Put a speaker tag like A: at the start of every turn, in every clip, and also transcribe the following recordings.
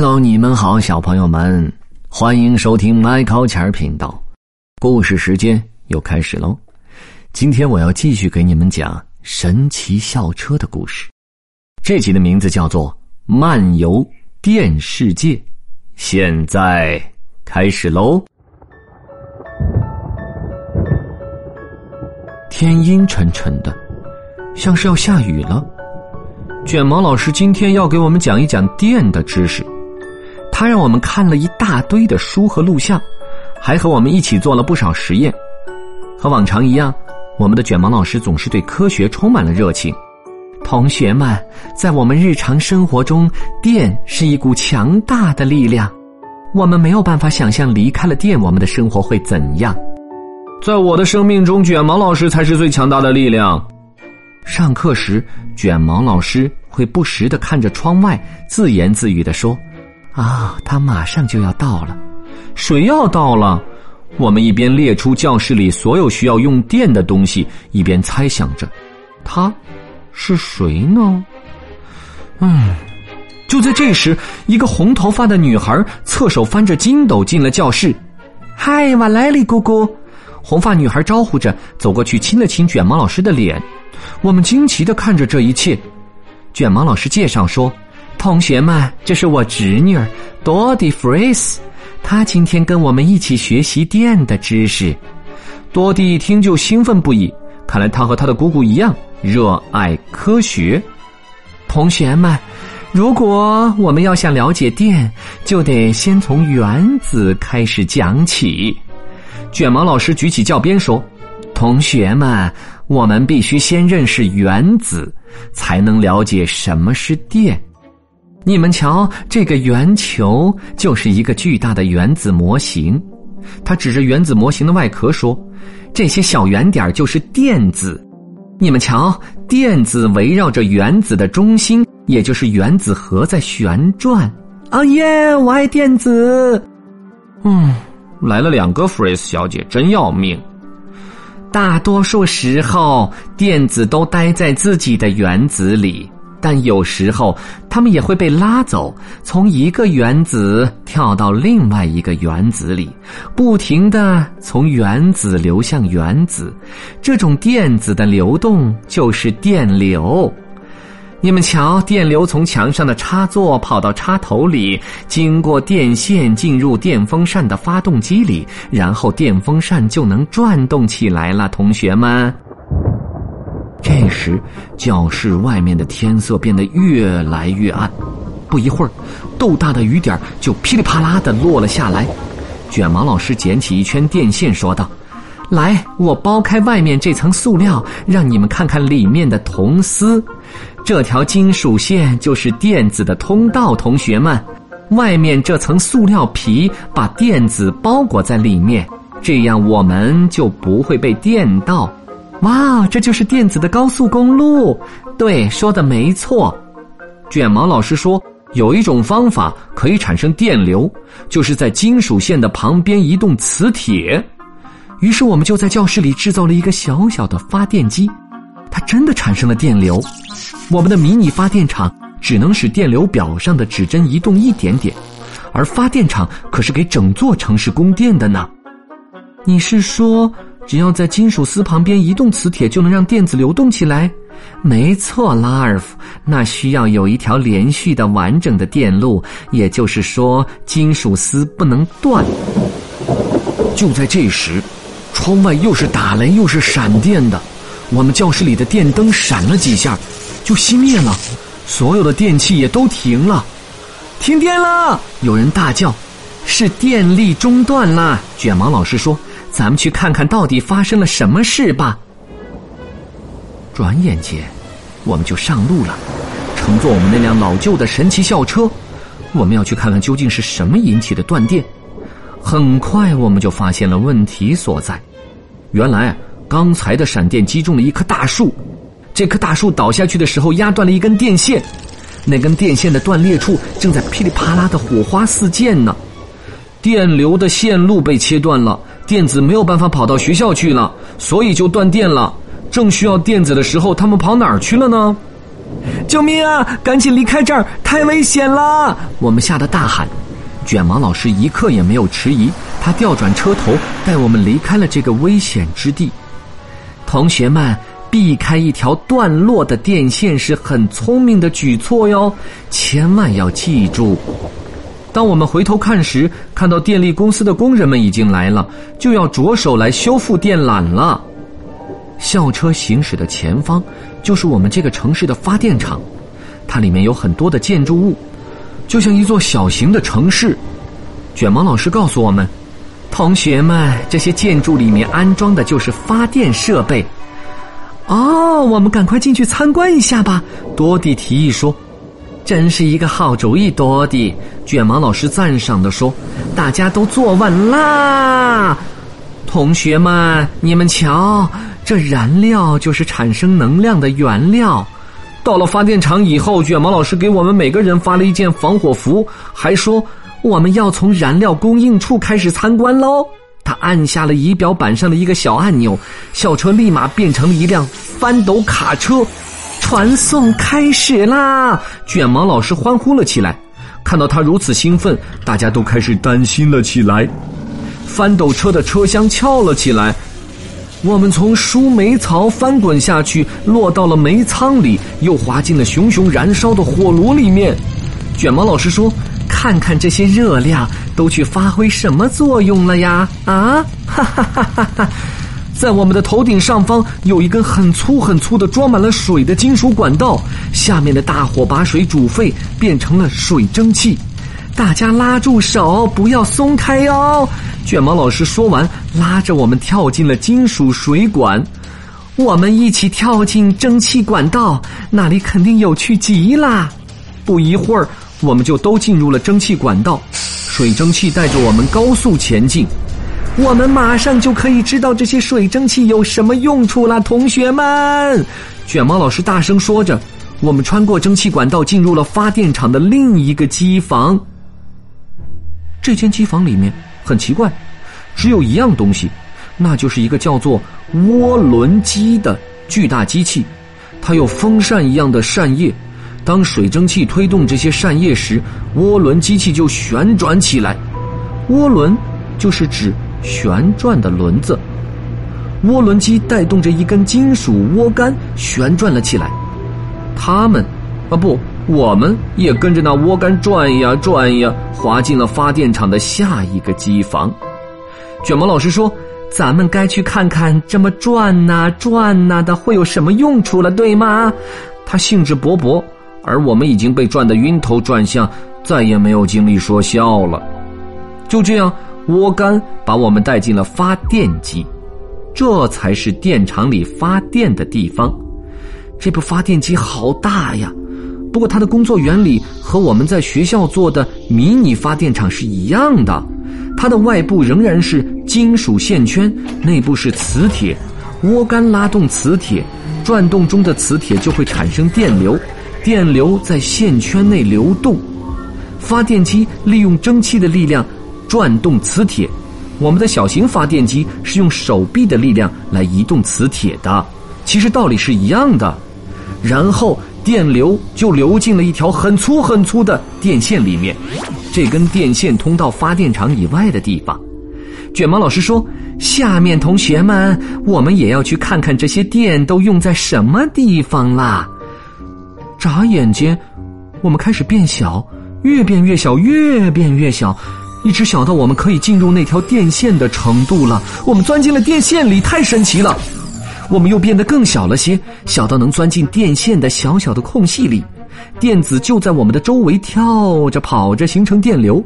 A: Hello，你们好，小朋友们，欢迎收听麦考钱儿频道。故事时间又开始喽。今天我要继续给你们讲神奇校车的故事。这集的名字叫做《漫游电世界》，现在开始喽。天阴沉沉的，像是要下雨了。卷毛老师今天要给我们讲一讲电的知识。他让我们看了一大堆的书和录像，还和我们一起做了不少实验。和往常一样，我们的卷毛老师总是对科学充满了热情。同学们，在我们日常生活中，电是一股强大的力量，我们没有办法想象离开了电，我们的生活会怎样。
B: 在我的生命中，卷毛老师才是最强大的力量。
A: 上课时，卷毛老师会不时的看着窗外，自言自语的说。啊，他马上就要到了，
B: 谁要到了？我们一边列出教室里所有需要用电的东西，一边猜想着，他是谁呢？嗯，就在这时，一个红头发的女孩侧手翻着筋斗进了教室。
C: 嗨，瓦莱里姑姑，
A: 红发女孩招呼着，走过去亲了亲卷毛老师的脸。
B: 我们惊奇的看着这一切。
A: 卷毛老师介绍说。同学们，这是我侄女儿多迪弗瑞斯，她今天跟我们一起学习电的知识。
B: 多蒂一听就兴奋不已，看来她和她的姑姑一样热爱科学。
C: 同学们，如果我们要想了解电，就得先从原子开始讲起。
A: 卷毛老师举起教鞭说：“同学们，我们必须先认识原子，才能了解什么是电。”你们瞧，这个圆球就是一个巨大的原子模型。他指着原子模型的外壳说：“这些小圆点就是电子。你们瞧，电子围绕着原子的中心，也就是原子核在旋转。
C: 哦耶！我爱电子。
B: 嗯，来了两个弗瑞斯小姐，真要命。
C: 大多数时候，电子都待在自己的原子里。”但有时候，它们也会被拉走，从一个原子跳到另外一个原子里，不停的从原子流向原子。这种电子的流动就是电流。你们瞧，电流从墙上的插座跑到插头里，经过电线进入电风扇的发动机里，然后电风扇就能转动起来了。同学们。这时，教室外面的天色变得越来越暗。不一会儿，豆大的雨点就噼里啪啦的落了下来。卷毛老师捡起一圈电线，说道：“来，我剥开外面这层塑料，让你们看看里面的铜丝。这条金属线就是电子的通道。同学们，外面这层塑料皮把电子包裹在里面，这样我们就不会被电到。”哇，这就是电子的高速公路。对，说的没错。
B: 卷毛老师说，有一种方法可以产生电流，就是在金属线的旁边移动磁铁。
C: 于是我们就在教室里制造了一个小小的发电机，它真的产生了电流。我们的迷你发电厂只能使电流表上的指针移动一点点，而发电厂可是给整座城市供电的呢。你是说？只要在金属丝旁边移动磁铁，就能让电子流动起来。没错，拉尔夫，那需要有一条连续的、完整的电路，也就是说，金属丝不能断。
B: 就在这时，窗外又是打雷又是闪电的，我们教室里的电灯闪了几下，就熄灭了，所有的电器也都停了，
C: 停电了！
A: 有人大叫：“
C: 是电力中断了！”卷毛老师说。咱们去看看到底发生了什么事吧。
A: 转眼间，我们就上路了，乘坐我们那辆老旧的神奇校车，我们要去看看究竟是什么引起的断电。很快，我们就发现了问题所在。原来，刚才的闪电击中了一棵大树，这棵大树倒下去的时候压断了一根电线，那根电线的断裂处正在噼里啪啦的火花四溅呢。
B: 电流的线路被切断了。电子没有办法跑到学校去了，所以就断电了。正需要电子的时候，他们跑哪儿去了呢？
C: 救命啊！赶紧离开这儿，太危险了！我们吓得大喊。
B: 卷毛老师一刻也没有迟疑，他调转车头，带我们离开了这个危险之地。
C: 同学们，避开一条断落的电线是很聪明的举措哟，千万要记住。
B: 当我们回头看时，看到电力公司的工人们已经来了，就要着手来修复电缆了。校车行驶的前方就是我们这个城市的发电厂，它里面有很多的建筑物，就像一座小型的城市。卷毛老师告诉我们，
C: 同学们，这些建筑里面安装的就是发电设备。哦，我们赶快进去参观一下吧。多迪提议说。真是一个好主意，多迪。卷毛老师赞赏的说：“大家都坐稳啦，同学们，你们瞧，这燃料就是产生能量的原料。
B: 到了发电厂以后，卷毛老师给我们每个人发了一件防火服，还说
C: 我们要从燃料供应处开始参观喽。他按下了仪表板上的一个小按钮，校车立马变成了一辆翻斗卡车。”传送开始啦！
B: 卷毛老师欢呼了起来。看到他如此兴奋，大家都开始担心了起来。翻斗车的车厢翘了起来，我们从输煤槽翻滚下去，落到了煤仓里，又滑进了熊熊燃烧的火炉里面。
C: 卷毛老师说：“看看这些热量都去发挥什么作用了呀？”啊，哈哈哈哈哈！在我们的头顶上方有一根很粗很粗的装满了水的金属管道，下面的大火把水煮沸，变成了水蒸气。大家拉住手，不要松开哟！卷毛老师说完，拉着我们跳进了金属水管。我们一起跳进蒸汽管道，那里肯定有趣极啦！
B: 不一会儿，我们就都进入了蒸汽管道，水蒸气带着我们高速前进。
C: 我们马上就可以知道这些水蒸气有什么用处了，同学们！
B: 卷毛老师大声说着。我们穿过蒸汽管道，进入了发电厂的另一个机房。这间机房里面很奇怪，只有一样东西，那就是一个叫做涡轮机的巨大机器。它有风扇一样的扇叶，当水蒸气推动这些扇叶时，涡轮机器就旋转起来。涡轮就是指。旋转的轮子，涡轮机带动着一根金属涡杆旋转了起来。他们，啊不，我们也跟着那涡杆转呀转呀，滑进了发电厂的下一个机房。卷毛老师说：“咱们该去看看这么转呐转呐的会有什么用处了，对吗？”他兴致勃勃，而我们已经被转得晕头转向，再也没有精力说笑了。就这样。涡杆把我们带进了发电机，这才是电厂里发电的地方。这部发电机好大呀，不过它的工作原理和我们在学校做的迷你发电厂是一样的。它的外部仍然是金属线圈，内部是磁铁。涡杆拉动磁铁，转动中的磁铁就会产生电流，电流在线圈内流动。发电机利用蒸汽的力量。转动磁铁，我们的小型发电机是用手臂的力量来移动磁铁的，其实道理是一样的。然后电流就流进了一条很粗很粗的电线里面，这根电线通到发电厂以外的地方。卷毛老师说：“下面同学们，我们也要去看看这些电都用在什么地方啦。”眨眼间，我们开始变小，越变越小，越变越小。一直小到我们可以进入那条电线的程度了。我们钻进了电线里，太神奇了。我们又变得更小了些，小到能钻进电线的小小的空隙里。电子就在我们的周围跳着、跑着，形成电流。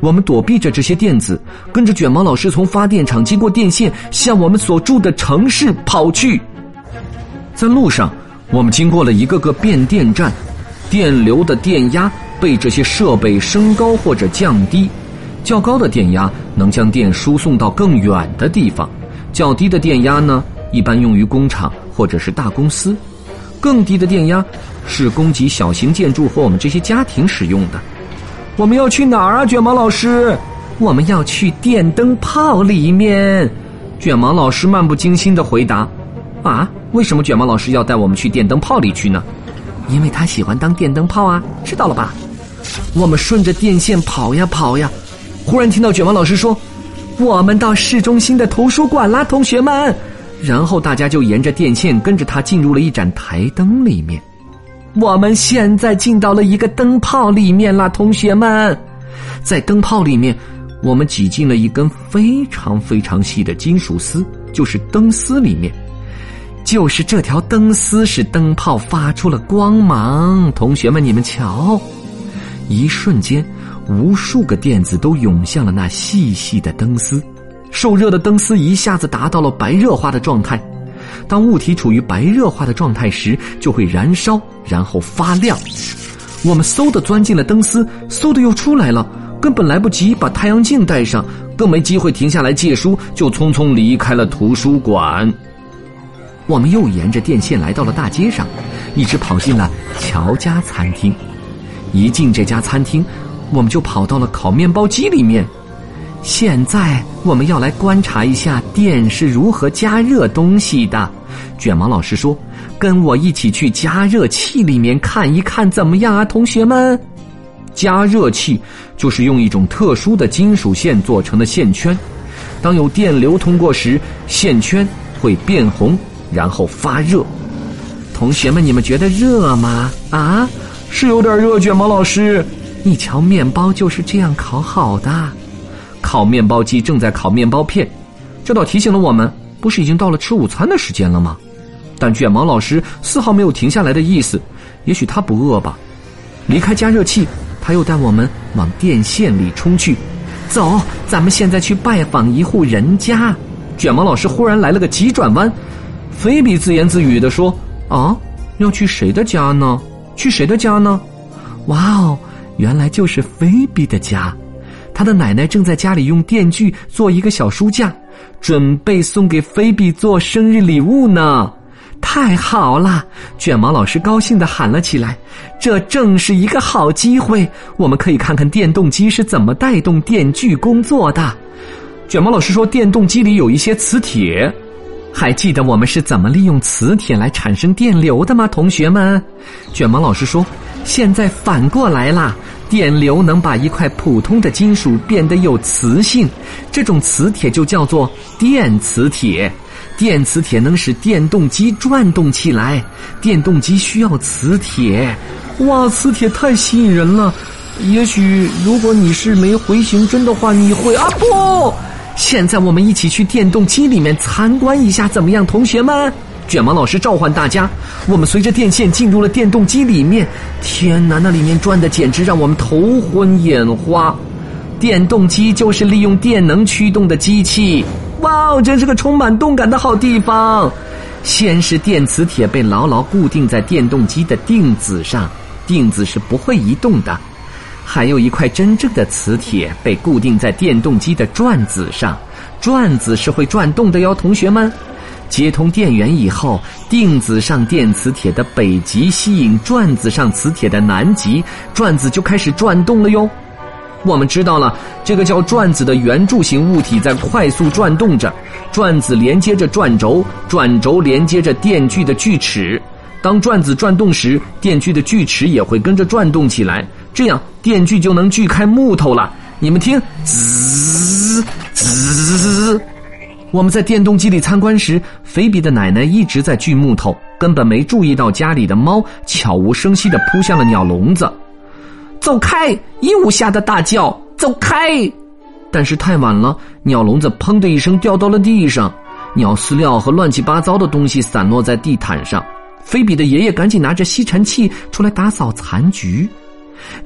B: 我们躲避着这些电子，跟着卷毛老师从发电厂经过电线，向我们所住的城市跑去。在路上，我们经过了一个个变电站，电流的电压被这些设备升高或者降低。较高的电压能将电输送到更远的地方，较低的电压呢，一般用于工厂或者是大公司。更低的电压是供给小型建筑和我们这些家庭使用的。我们要去哪儿啊，卷毛老师？我们要去电灯泡里面。卷毛老师漫不经心的回答：“啊，为什么卷毛老师要带我们去电灯泡里去呢？”
C: 因为他喜欢当电灯泡啊，知道了吧？我们顺着电线跑呀跑呀，忽然听到卷毛老师说：“我们到市中心的图书馆啦，同学们。”然后大家就沿着电线跟着他进入了一盏台灯里面。我们现在进到了一个灯泡里面啦，同学们，在灯泡里面，我们挤进了一根非常非常细的金属丝，就是灯丝里面。就是这条灯丝使灯泡发出了光芒，同学们，你们瞧，一瞬间，无数个电子都涌向了那细细的灯丝，受热的灯丝一下子达到了白热化的状态。当物体处于白热化的状态时，就会燃烧，然后发亮。我们嗖的钻进了灯丝，嗖的又出来了，根本来不及把太阳镜戴上，更没机会停下来借书，就匆匆离开了图书馆。我们又沿着电线来到了大街上，一直跑进了乔家餐厅。一进这家餐厅，我们就跑到了烤面包机里面。现在我们要来观察一下电是如何加热东西的。卷毛老师说：“跟我一起去加热器里面看一看，怎么样啊，同学们？”加热器就是用一种特殊的金属线做成的线圈，当有电流通过时，线圈会变红。然后发热，同学们，你们觉得热吗？啊，
B: 是有点热。卷毛老师，
C: 你瞧，面包就是这样烤好的。烤面包机正在烤面包片，这倒提醒了我们，不是已经到了吃午餐的时间了吗？但卷毛老师丝毫没有停下来的意思，也许他不饿吧。离开加热器，他又带我们往电线里冲去。走，咱们现在去拜访一户人家。卷毛老师忽然来了个急转弯。菲比自言自语的说：“啊，要去谁的家呢？去谁的家呢？哇哦，原来就是菲比的家。他的奶奶正在家里用电锯做一个小书架，准备送给菲比做生日礼物呢。太好了！”卷毛老师高兴的喊了起来：“这正是一个好机会，我们可以看看电动机是怎么带动电锯工作的。”卷毛老师说：“电动机里有一些磁铁。”还记得我们是怎么利用磁铁来产生电流的吗，同学们？卷毛老师说，现在反过来啦，电流能把一块普通的金属变得有磁性，这种磁铁就叫做电磁铁。电磁铁能使电动机转动起来，电动机需要磁铁。
B: 哇，磁铁太吸引人了！也许如果你是枚回形针的话，你会啊不。
C: 现在我们一起去电动机里面参观一下，怎么样，同学们？卷毛老师召唤大家，我们随着电线进入了电动机里面。天哪，那里面转的简直让我们头昏眼花。电动机就是利用电能驱动的机器。哇哦，真是个充满动感的好地方。先是电磁铁被牢牢固定在电动机的定子上，定子是不会移动的。还有一块真正的磁铁被固定在电动机的转子上，转子是会转动的哟，同学们。接通电源以后，定子上电磁铁的北极吸引转子上磁铁的南极，转子就开始转动了哟。我们知道了，这个叫转子的圆柱形物体在快速转动着，转子连接着转轴，转轴连接着电锯的锯齿。当转子转动时，电锯的锯齿也会跟着转动起来。这样电锯就能锯开木头了。你们听，滋滋。我们在电动机里参观时，菲比的奶奶一直在锯木头，根本没注意到家里的猫悄无声息地扑向了鸟笼子。走开！鹦鹉吓得大叫：“走开！”但是太晚了，鸟笼子砰的一声掉到了地上，鸟饲料和乱七八糟的东西散落在地毯上。菲比的爷爷赶紧拿着吸尘器出来打扫残局。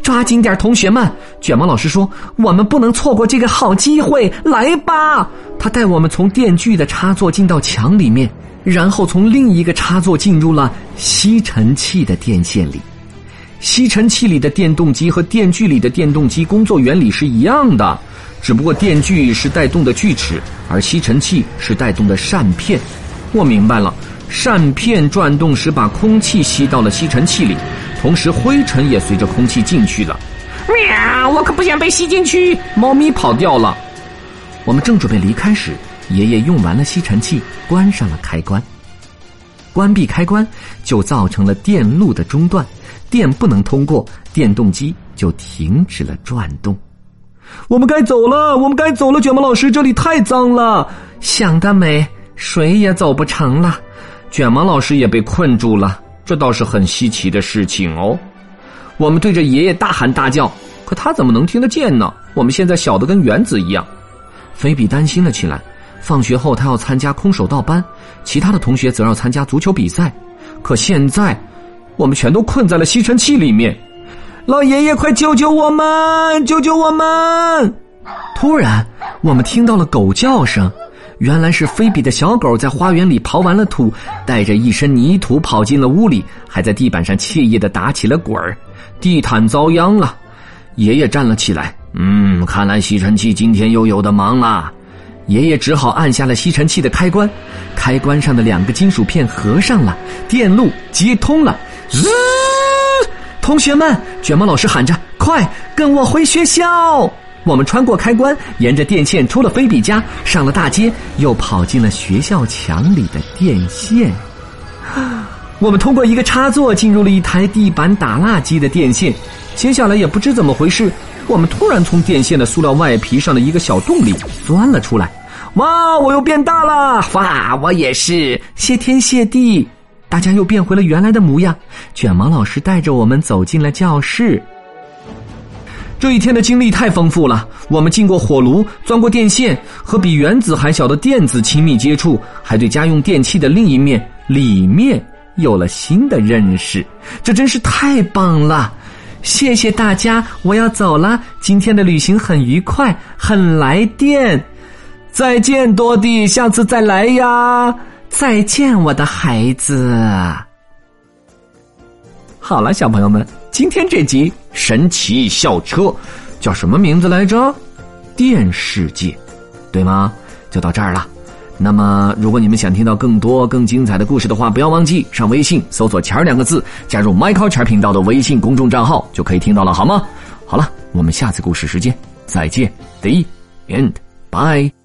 C: 抓紧点，同学们！卷毛老师说：“我们不能错过这个好机会，来吧！”他带我们从电锯的插座进到墙里面，然后从另一个插座进入了吸尘器的电线里。吸尘器里的电动机和电锯里的电动机工作原理是一样的，只不过电锯是带动的锯齿，而吸尘器是带动的扇片。我明白了，扇片转动时把空气吸到了吸尘器里。同时，灰尘也随着空气进去了。喵！我可不想被吸进去。猫咪跑掉了。我们正准备离开时，爷爷用完了吸尘器，关上了开关。关闭开关，就造成了电路的中断，电不能通过，电动机就停止了转动。
B: 我们该走了，我们该走了，卷毛老师，这里太脏了。
C: 想得美，谁也走不成了。
B: 卷毛老师也被困住了，这倒是很稀奇的事情哦。
C: 我们对着爷爷大喊大叫，可他怎么能听得见呢？我们现在小的跟原子一样。菲比担心了起来。放学后，他要参加空手道班，其他的同学则要参加足球比赛。可现在，我们全都困在了吸尘器里面。
B: 老爷爷，快救救我们！救救我们！
C: 突然，我们听到了狗叫声。原来是菲比的小狗在花园里刨完了土，带着一身泥土跑进了屋里，还在地板上惬意的打起了滚儿。地毯遭殃了，爷爷站了起来。
A: 嗯，看来吸尘器今天又有的忙了。
C: 爷爷只好按下了吸尘器的开关，开关上的两个金属片合上了，电路接通了。
B: 日！
C: 同学们，卷毛老师喊着：“快跟我回学校！”我们穿过开关，沿着电线出了菲比家，上了大街，又跑进了学校墙里的电线。我们通过一个插座进入了一台地板打蜡机的电线。接下来也不知怎么回事，我们突然从电线的塑料外皮上的一个小洞里钻了出来。
B: 哇！我又变大了！
C: 哇！我也是！谢天谢地，大家又变回了原来的模样。卷毛老师带着我们走进了教室。这一天的经历太丰富了，我们进过火炉，钻过电线，和比原子还小的电子亲密接触，还对家用电器的另一面——里面有了新的认识。这真是太棒了！谢谢大家，我要走了。今天的旅行很愉快，很来电。
B: 再见，多蒂，下次再来呀！
C: 再见，我的孩子。好了，小朋友们，今天这集神奇校车叫什么名字来着？电视界，对吗？就到这儿了。那么，如果你们想听到更多更精彩的故事的话，不要忘记上微信搜索“钱儿”两个字，加入 Michael 钱频道的微信公众账号，就可以听到了，好吗？好了，我们下次故事时间再见，The end，bye。